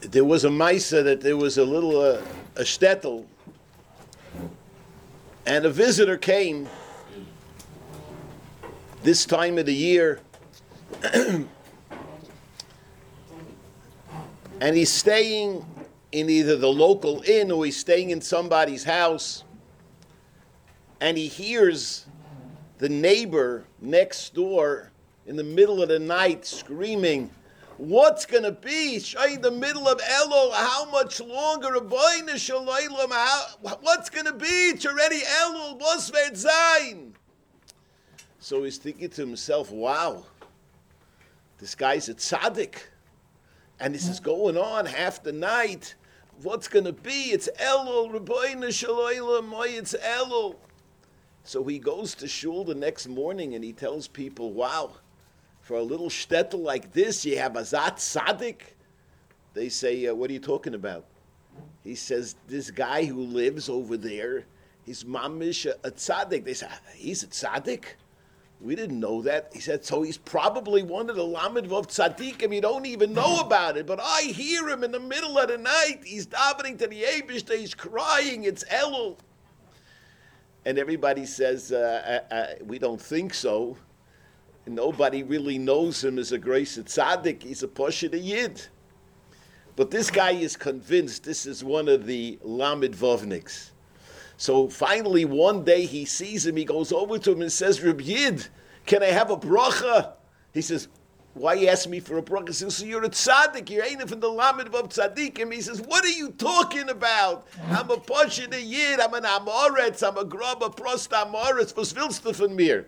there was a Misa that there was a little uh, a shtetl, and a visitor came this time of the year, and he's staying in either the local inn or he's staying in somebody's house, and he hears the neighbor next door in the middle of the night screaming, What's going to be? In the middle of Elul, how much longer? What's going to be? It's already Zain. So he's thinking to himself, wow, this guy's a tzaddik. And this is going on half the night. What's going to be? It's Elul, Ribono Shel Olam, it's Elul. So he goes to shul the next morning and he tells people, wow, for a little shtetl like this, you have a zat tzaddik? They say, uh, what are you talking about? He says, this guy who lives over there, he's mamish a, a tzaddik. They say, he's a tzaddik? We didn't know that. He said, so he's probably one of the Lamed Vov Tzaddikim. You don't even know about it. But I hear him in the middle of the night. He's davening to the Abish, he's crying. It's Elul. And everybody says, uh, uh, uh, we don't think so. Nobody really knows him as a grace tzaddik. He's a Pasha Yid. But this guy is convinced this is one of the Lamed Vovniks. So finally, one day he sees him, he goes over to him and says, Reb Yid, can I have a bracha? He says, why you ask me for a bracha? He says, so you're a tzaddik, you're ain't from the lamed vov tzaddikim. He says, what are you talking about? I'm a pasha yid, I'm an amoretz, I'm a grubba prost amoretz, was willst mir?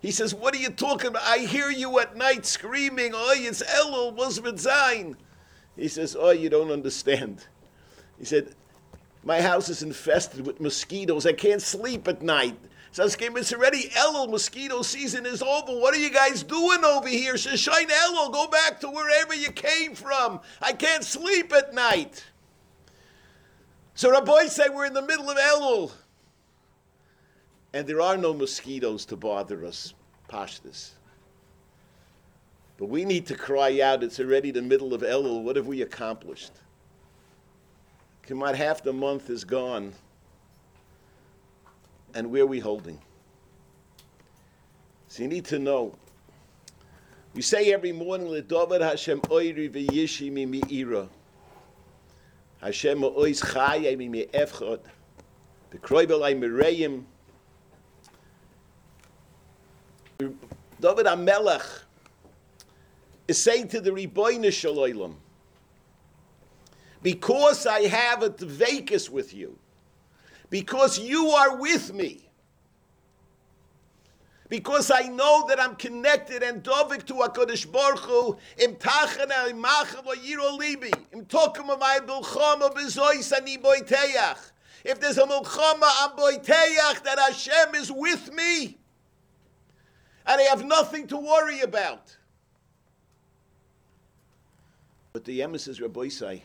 He says, What are you talking about? I hear you at night screaming, Oh, it's Elul, was Zain. He says, Oh, you don't understand. He said, My house is infested with mosquitoes. I can't sleep at night. Says, It's already Elul. Mosquito season is over. What are you guys doing over here? Says, Shine Elul. Go back to wherever you came from. I can't sleep at night. So Rabbi say we're in the middle of Elul and there are no mosquitoes to bother us, pashtas. But we need to cry out, it's already the middle of Elul, what have we accomplished? Come on, half the month is gone. And where are we holding? So you need to know. We say every morning, L'dovad Hashem oiri v'yishi mi mi'ira. Hashem ois chaya mi mi'efchot. B'kroi b'lai mireyim. David HaMelech is saying to the Shel Olam, because I have a vacancy with you, because you are with me, because I know that I'm connected and dovik to HaKadosh Baruch Hu, im tachana im machav yiro libi, im tokum amay bilchama bezois ani. If there's a milchama, I'm boiteach that Hashem is with me and I have nothing to worry about. But the emissaries Rabbi say,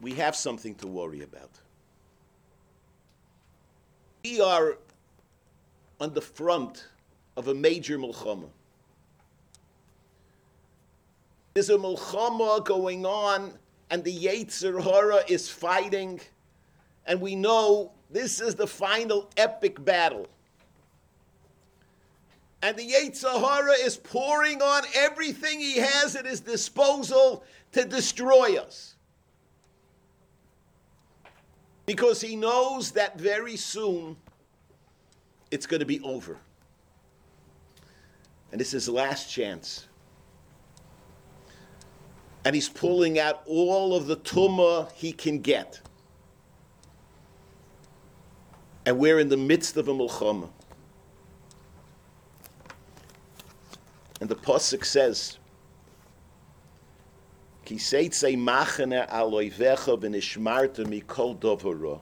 we have something to worry about. We are on the front of a major milchama. There's a milchama going on, and the Yetzer Hara is fighting, and we know this is the final epic battle and the Yetzer Hara is pouring on everything he has at his disposal to destroy us. Because he knows that very soon it's going to be over. And it's his last chance. And he's pulling out all of the tumah he can get. And we're in the midst of a milchama. And the Pasuk says, Ki seitze machane aloivecha v'nishmarta mikol dovara.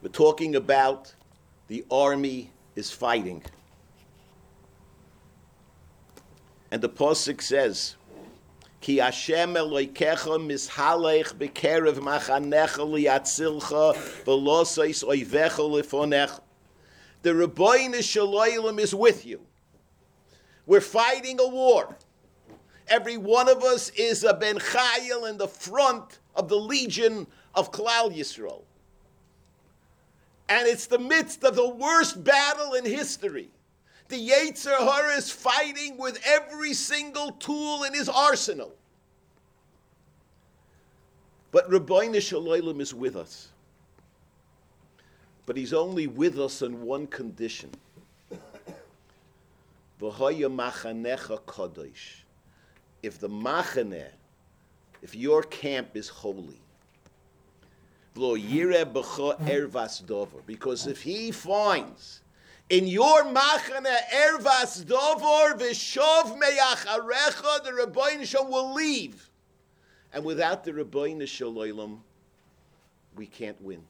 We're talking about the army is fighting. And the Pasuk says, Ki Hashem Eloikecha mishalech bekerev machanecha liyatzilcha v'loseis oivecha lifonecha the Ribono Shel Olam is with you. We're fighting a war. every one of us is a Ben Chayil in the front of the legion of Klal Yisrael. And it's the midst of the worst battle in history. The Yetzer Hara is fighting with every single tool in his arsenal. But Ribono Shel Olam is with us. But he's only with us on one condition. If the machane, if your camp is holy. Because if he finds in your machane ervas dover v'shov the Ribono Shel Olam will leave. And without the Ribono Shel Olam, we can't win.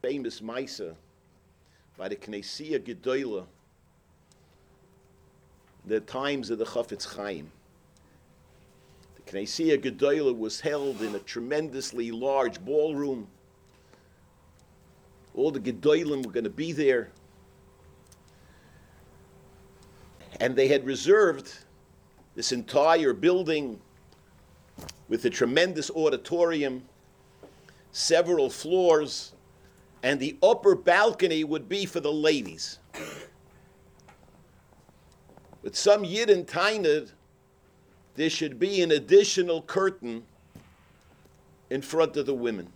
Famous Maisa by the Knessia Gedoyla, the times of the Chafetz Chaim. The Knessia Gedoyla was held in a tremendously large ballroom. All the Gedoylim were going to be there. And they had reserved this entire building with a tremendous auditorium, several floors, and the upper balcony would be for the ladies. But some yid and tainid, there should be an additional curtain in front of the women.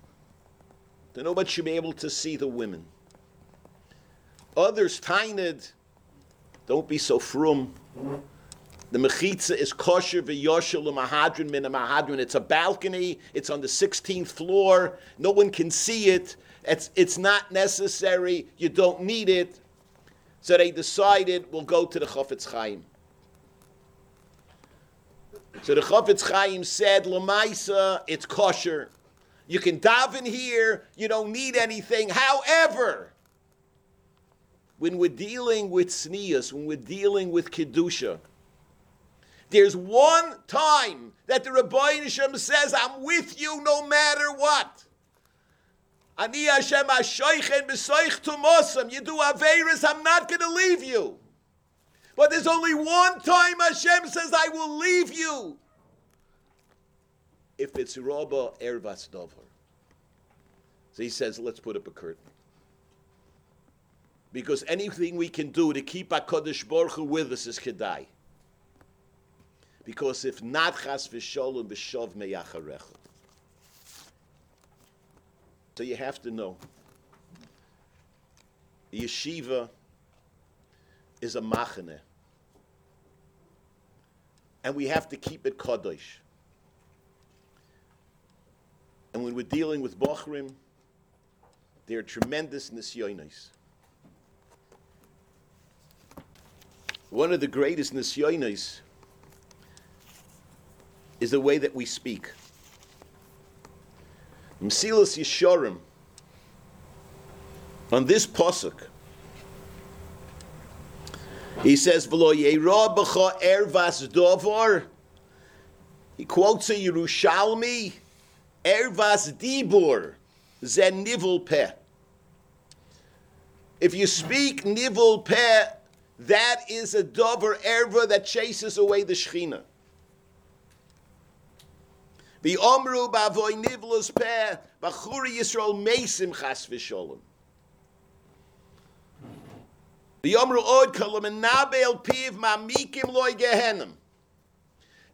So nobody should be able to see the women. Others tainid, don't be so frum. The mechitza is kosher v'yoshel mahadrin min mahadrin. It's a balcony. It's on the 16th floor. No one can see it. It's, it's not necessary. You don't need it. So they decided we'll go to the Chafetz Chaim. So the Chafetz Chaim said, Lamaisa, it's kosher. You can daven here. You don't need anything. However, when we're dealing with tznius, when we're dealing with kedusha, there's one time that the Rabbi Shem says, I'm with you no matter what. Ani Hashem Hashoichen b'soich tumosam. You do Averis, I'm not going to leave you. But there's only one time Hashem says, I will leave you. If it's Rabba Ervas Dover. So he says, let's put up a curtain. Because anything we can do to keep HaKadosh Baruch Hu with us is Kedai. Because if not chas v'sholem b'shov meyacharecha. So you have to know. Yeshiva is a machane. And we have to keep it kadosh. And when we're dealing with Bochrim, they're tremendous nisyonis. One of the greatest nisyonis is the way that we speak. Msilas Yeshorim, on this posuk, he says, "V'lo yeira b'cha ervas dovar." He quotes a Yerushalmi, "Ervas dibur zen peh." If you speak nivul peh, that is a dover erva that chases away the shechina. The Omru bavoy nivlus peh bachuri Yisrael mesim chas v'sholem. The Omru od kalam and nabel piv mamikim loy gehenim.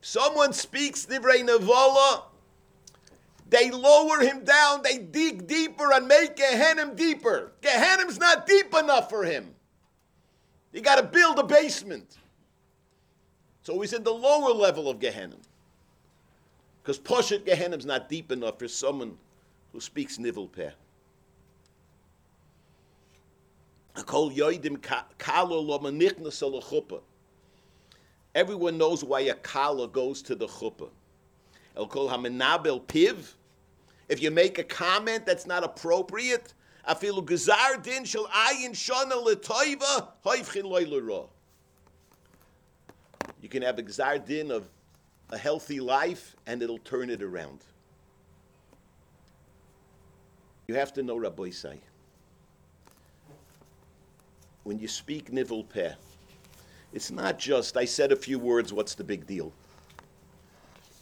Someone speaks divrei nevola, they lower him down, they dig deeper and make Gehenim deeper. Gehenim's not deep enough for him. You got to build a basement. So he's in the lower level of Gehenim. Because Poshet Gehenim's not deep enough for someone who speaks Nivul Peh. Everyone knows why a kala goes to the chuppah. El kol hamenabel piv. If you make a comment that's not appropriate, afilu gazar din shel ayin shana letoiva hoifchin loy You can have a gazar din of a healthy life and it'll turn it around. You have to know Rabbi Say. When you speak nivul peh, It's not just, I said a few words, what's the big deal?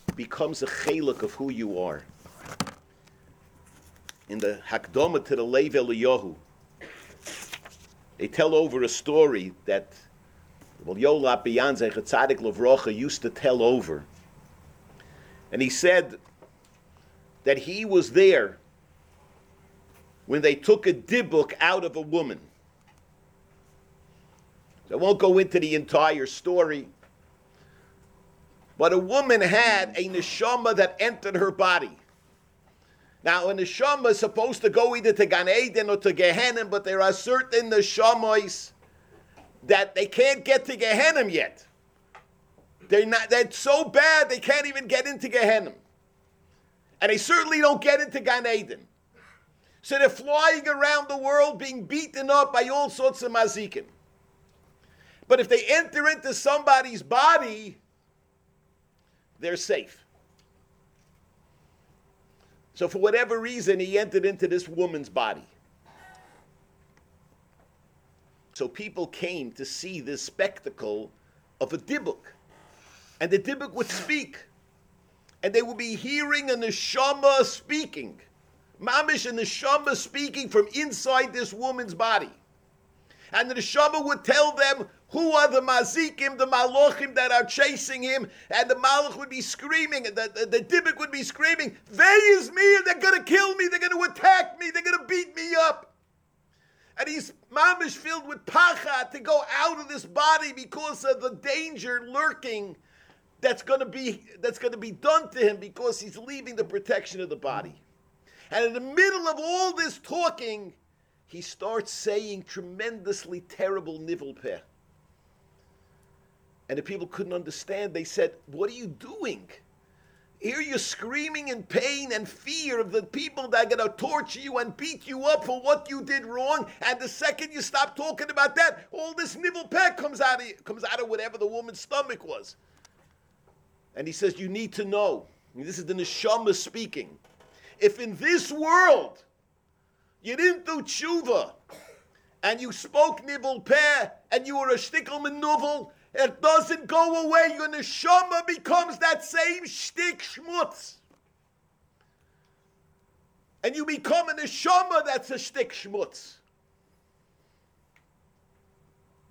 It becomes a chalik of who you are. In the Hakdama to the Lev Eliyahu, they tell over a story that well, Yola Biyanzech, Tzadik Lavrocha, used to tell over. And he said that he was there when they took a dibuk out of a woman. So I won't go into the entire story. But a woman had a neshama that entered her body. Now, a neshama is supposed to go either to Gan Eden or to Gehenna, but there are certain neshamas that they can't get to Gehenna yet. They're not. They're so bad they can't even get into Gehenna, and they certainly don't get into Gan Eden. So they're flying around the world, being beaten up by all sorts of mazikim. But if they enter into somebody's body, they're safe. So for whatever reason, he entered into this woman's body. So people came to see this spectacle of a dibuk. And the dibuk would speak. And they would be hearing a neshama speaking. Mamish and neshama speaking from inside this woman's body. And the neshama would tell them who are the mazikim, the malochim that are chasing him, and the malach would be screaming, and the, the, the would be screaming, They is me, they're going to kill me, they're going to attack me, they're going to beat me up and he's mamish filled with pacha to go out of this body because of the danger lurking that's going to be that's going to be done to him because he's leaving the protection of the body. And in the middle of all this talking, he starts saying tremendously terrible nivul peh. And the people couldn't understand. They said, "What are you doing?" Here you're screaming in pain and fear of the people that are going to torture you and beat you up for what you did wrong. And the second you stop talking about that, all this nivul comes out of comes out of whatever the woman's stomach was. And he says, you need to know. This is the neshama speaking. If in this world you didn't do tshuva and you spoke nivul peh and you were a shtickle novel it doesn't go away. Your neshama becomes that same shtick schmutz. And you become a neshama that's a shtick schmutz.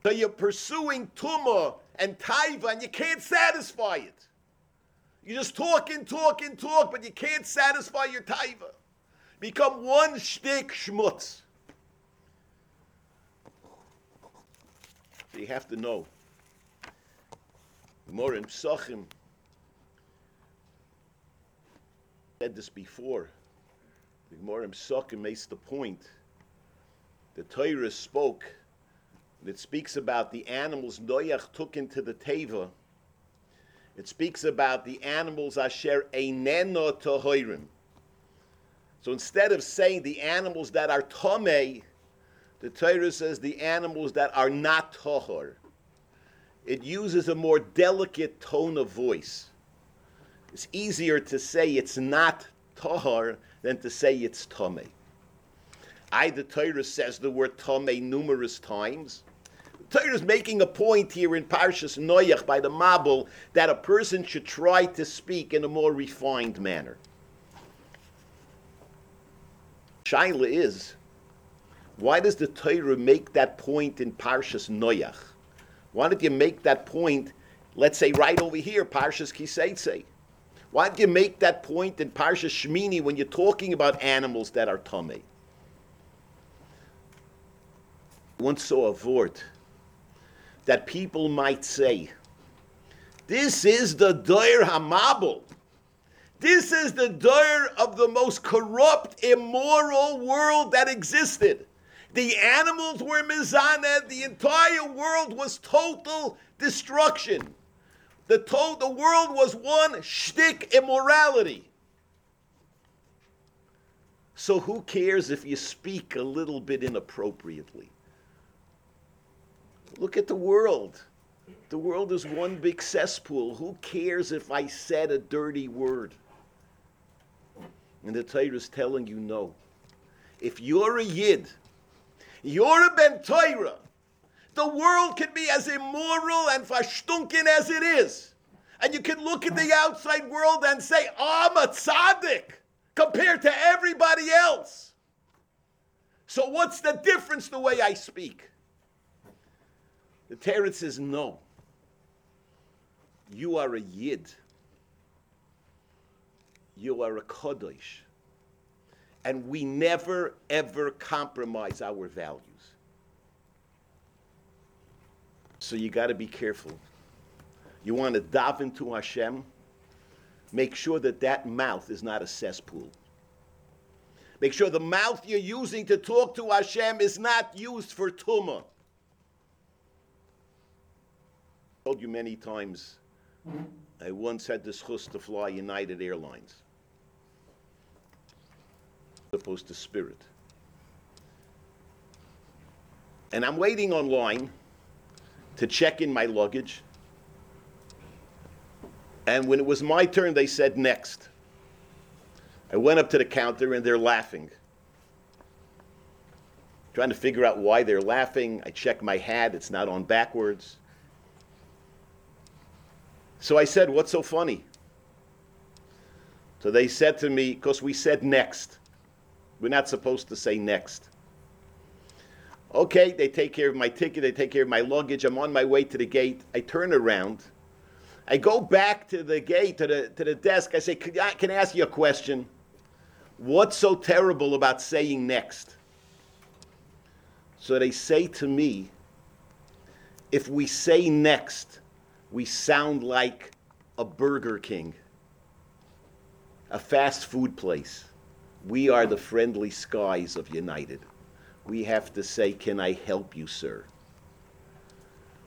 So you're pursuing tumah and taiva and you can't satisfy it. You just talk and talk and talk, but you can't satisfy your taiva. Become one shtick schmutz. So you have to know Gemara in Psachim said this before. The Gemara Psachim makes the point. The Torah spoke, it speaks about the animals Noach took into the Teva. It speaks about the animals Asher Einena Tohorim. So instead of saying the animals that are Tomei, the Torah says the animals that are not Tohor it uses a more delicate tone of voice. It's easier to say it's not tahar than to say it's tame. I, the Torah, says the word tame numerous times. Torah is making a point here in Parshas Noach by the Mabul that a person should try to speak in a more refined manner. Shaila is, why does the Torah make that point in Parshas Noach? Why don't you make that point, let's say right over here, Parshas Kiseitse? Why don't you make that point in Parshas Shmini when you're talking about animals that are tummy? Once saw a vort that people might say, this is the Doir Hamabel. This is the Doir of the most corrupt, immoral world that existed. The animals were mizaneh. The entire world was total destruction. The, to- the world was one shtick immorality. So who cares if you speak a little bit inappropriately? Look at the world. The world is one big cesspool. Who cares if I said a dirty word? And the Torah is telling you no. If you're a yid, you're a Ben Torah. The world can be as immoral and verstunken as it is. And you can look at the outside world and say, I'm a tzaddik compared to everybody else. So what's the difference the way I speak? The Torah says, no. You are a yid. You are a kodesh. And we never, ever compromise our values. So you got to be careful. You want to dive into Hashem, make sure that that mouth is not a cesspool. Make sure the mouth you're using to talk to Hashem is not used for tumah. I told you many times, I once had the chus to fly United Airlines, opposed to Spirit. And I'm waiting online to check in my luggage. And when it was my turn, they said next. I went up to the counter and they're laughing. Trying to figure out why they're laughing. I check my hat, it's not on backwards. So I said, What's so funny? So they said to me, Because we said next. We're not supposed to say next. Okay, they take care of my ticket, they take care of my luggage. I'm on my way to the gate. I turn around. I go back to the gate, to the, to the desk. I say, can I, can I ask you a question? What's so terrible about saying next? So they say to me, if we say next, we sound like a Burger King, a fast food place. We are the friendly skies of United. We have to say, Can I help you, sir?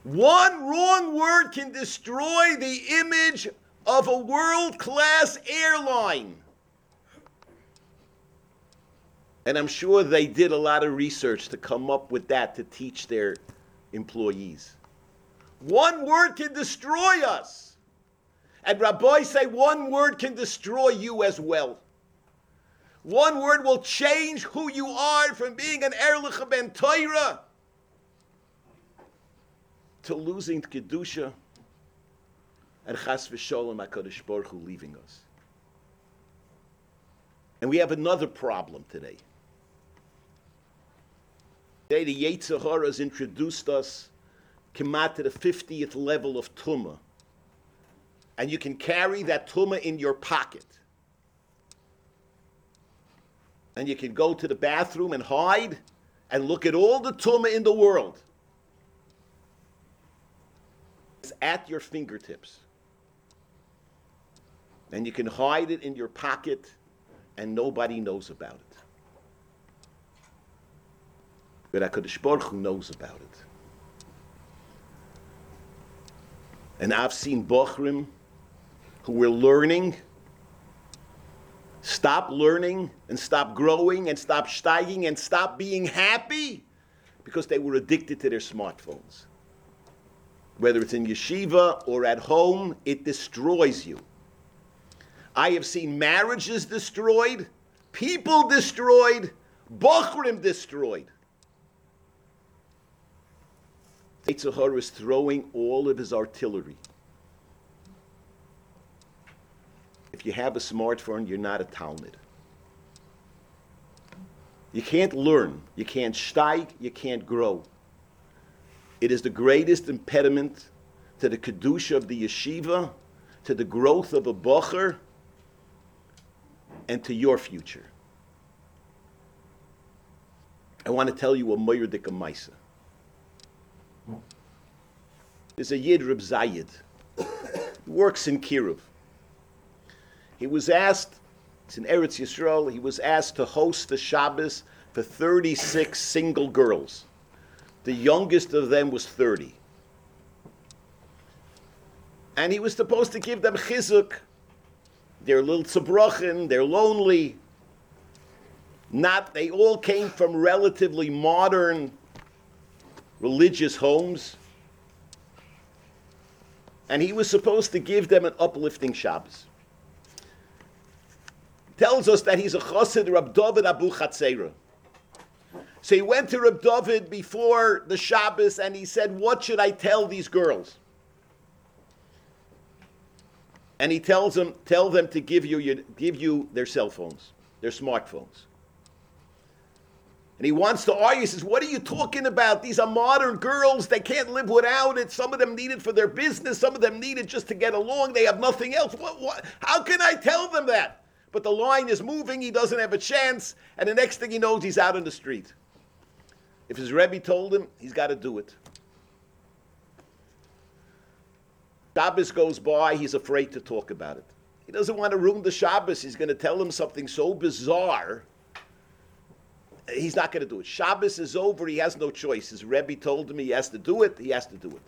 One wrong word can destroy the image of a world class airline. And I'm sure they did a lot of research to come up with that to teach their employees. One word can destroy us. And Rabbi say one word can destroy you as well. One word will change who you are from being an Erlich ben Torah to losing Kedusha and Chas v'sholem HaKadosh Baruch Hu leaving us. And we have another problem today. Today the Yetzer Hara has introduced us Kemat to the 50th level of Tumah. And you can carry that Tumah in your pocket. And you can go to the bathroom and hide and look at all the Tumah in the world. It's at your fingertips. And you can hide it in your pocket and nobody knows about it. But HaKadosh Baruch Hu knows about it. And I've seen Bochrim who were learning, stop learning and stop growing and stop steiging and stop being happy because they were addicted to their smartphones. Whether it's in yeshiva or at home, it destroys you. I have seen marriages destroyed, people destroyed, Bochrim destroyed. Yetzer Hara is throwing all of his artillery. If you have a smartphone, you're not a Talmud. You can't learn, you can't steig, you can't grow. It is the greatest impediment to the kedusha of the yeshiva, to the growth of a bocher, and to your future. I want to tell you a Moyerdik Maisa. There's a Yid Reb Zayid. He works in Kiruv. He was asked, it's in Eretz Yisrael, he was asked to host the Shabbos for 36 single girls. The youngest of them was 30. And he was supposed to give them chizuk. They're little tzabrochen, they're lonely. Not, they all came from relatively modern religious homes and he was supposed to give them an uplifting Shabbos. Tells us that he's a chassid Rab David Abu Chatzera. So he went to Reb David before the Shabbos and he said, What should I tell these girls? And he tells them, Tell them to give you, your, give you their cell phones, their smartphones. And he wants to argue. He says, What are you talking about? These are modern girls. They can't live without it. Some of them need it for their business. Some of them need it just to get along. They have nothing else. What, what? How can I tell them that? But the line is moving. He doesn't have a chance. And the next thing he knows, he's out on the street. If his Rebbe told him, he's got to do it. Shabbos goes by, he's afraid to talk about it. He doesn't want to ruin the Shabbos. He's going to tell him something so bizarre. He's not going to do it. Shabbos is over. He has no choice. His Rebbe told him he has to do it. He has to do it.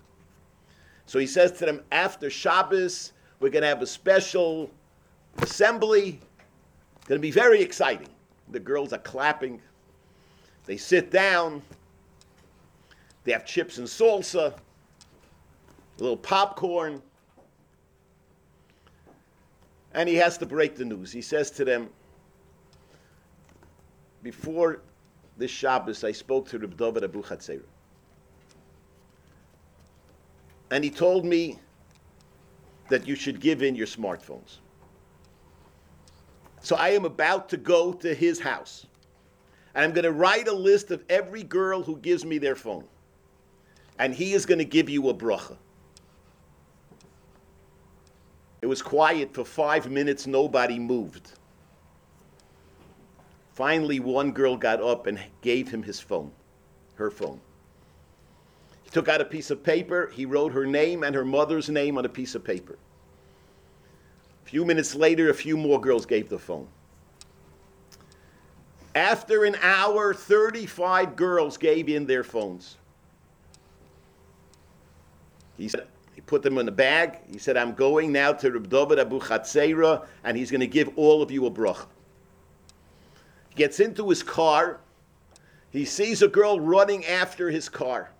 So he says to them, after Shabbos, we're going to have a special assembly. It's going to be very exciting. The girls are clapping. They sit down. They have chips and salsa, a little popcorn. And he has to break the news. He says to them, before this Shabbos, I spoke to Reb David Abu Chatzera. And he told me that you should give in your smartphones. So I am about to go to his house. And I'm going to write a list of every girl who gives me their phone. And he is going to give you a bracha. It was quiet for five minutes, nobody moved. Finally, one girl got up and gave him his phone, her phone. He took out a piece of paper, he wrote her name and her mother's name on a piece of paper. A few minutes later, a few more girls gave the phone. After an hour, 35 girls gave in their phones. He said, he put them in a bag. He said, I'm going now to Reb David Abu Chatzera, and he's going to give all of you a bracha. Gets into his car. He sees a girl running after his car.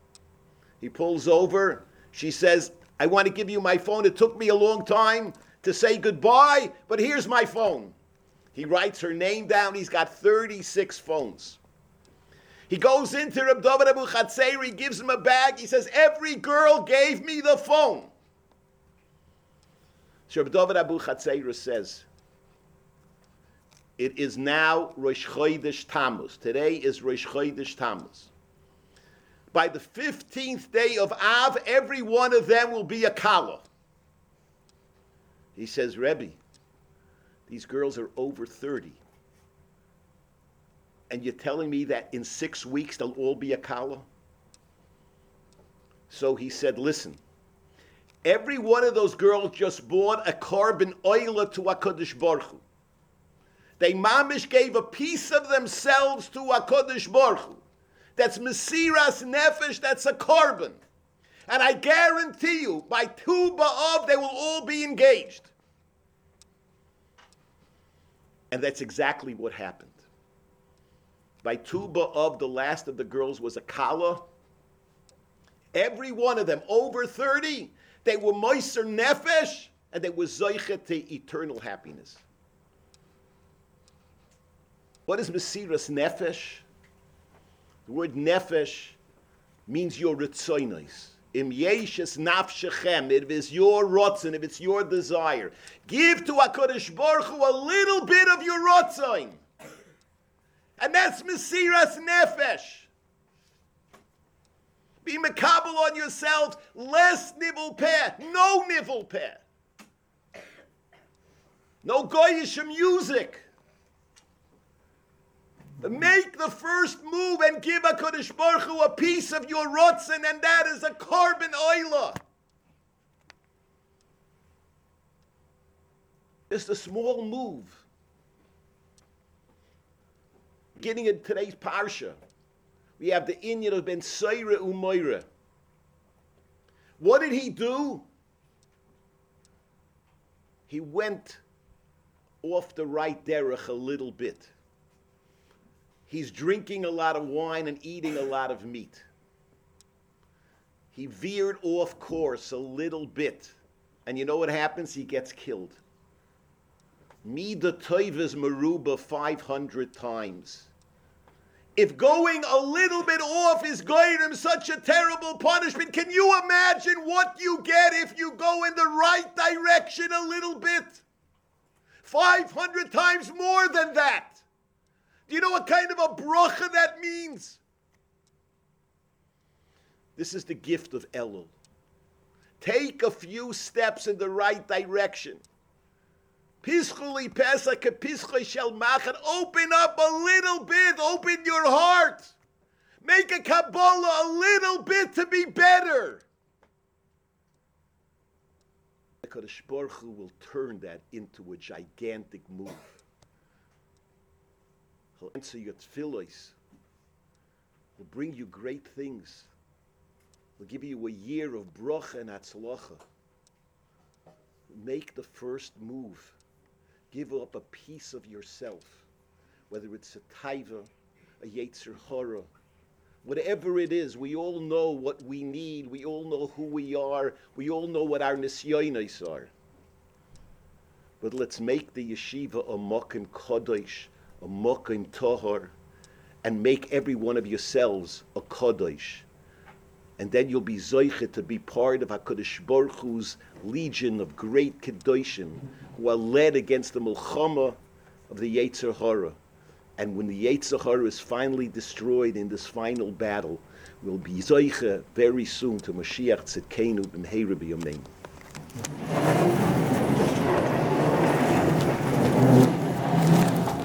He pulls over. She says, I want to give you my phone. It took me a long time to say goodbye, but here's my phone. He writes her name down. He's got 36 phones. He goes into Reb David Abu Chatzer, he gives him a bag. He says, Every girl gave me the phone. So Reb David Abu Chatzer says, It is now Rosh Chodesh Tammuz. Today is Rosh Chodesh Tammuz. By the 15th day of Av, every one of them will be a Kala. He says, Rebbe, these girls are over 30. And you're telling me that in six weeks they'll all be a Kala? So he said, listen, every one of those girls just bought a korban olah to HaKadosh Baruch Hu. They mamish gave a piece of themselves to HaKadosh Baruch Hu. That's Mesiras Nefesh, that's a korban. And I guarantee you, by Tu B'Av, they will all be engaged. And that's exactly what happened. By Tu B'Av, the last of the girls was a Kala. Every one of them, over 30, they were Moiser Nefesh, and they were Zoichet to eternal happiness. What is Mesiras Nefesh? The word Nefesh means your Ritzoinos. Im yeshes nafshechem, if it's your rotzen, if it's your desire, give to HaKadosh Baruch Hu a little bit of your rotzen. And that's Mesiras Nefesh. Be makabel on yourself, less nivul peh, no nivul peh. No goyish music. Make the first move and give a Kodesh Baruch Hu a piece of your rotzen, and that is a korban oila. Just a small move. Beginning in today's parsha, we have the Inyan of Ben Seira Umoira. What did he do? He went off the right derech a little bit he's drinking a lot of wine and eating a lot of meat. He veered off course a little bit. And you know what happens? He gets killed. Mida Toivas Maruba 500 times. If going a little bit off is going him such a terrible punishment, can you imagine what you get if you go in the right direction a little bit? 500 times more than that. Do you know what kind of a bracha that means? This is the gift of Elul. Take a few steps in the right direction. Pischuli Pesach, Pischli Shel Machan. Open up a little bit. Open your heart. Make a Kabbalah a little bit to be better. Kadosh Baruch Hu will turn that into a gigantic move. He'll answer your tefillos. He'll bring you great things. He'll give you a year of bracha and atzlacha. Make the first move. Give up a piece of yourself, whether it's a taiva, a yetzer hara, whatever it is. We all know what we need. We all know who we are. We all know what our nisyonis are. But let's make the yeshiva a mokim kodesh, a mokim tohar, and make every one of yourselves a kodesh. And then you'll be zoiche to be part of HaKadosh Baruch Hu's legion of great kedoshim who are led against the mulchama of the Yetzer Hara. And when the Yetzer Hara is finally destroyed in this final battle, we'll be zoiche very soon to Mashiach Tzidkenu b'mheira b'yamein.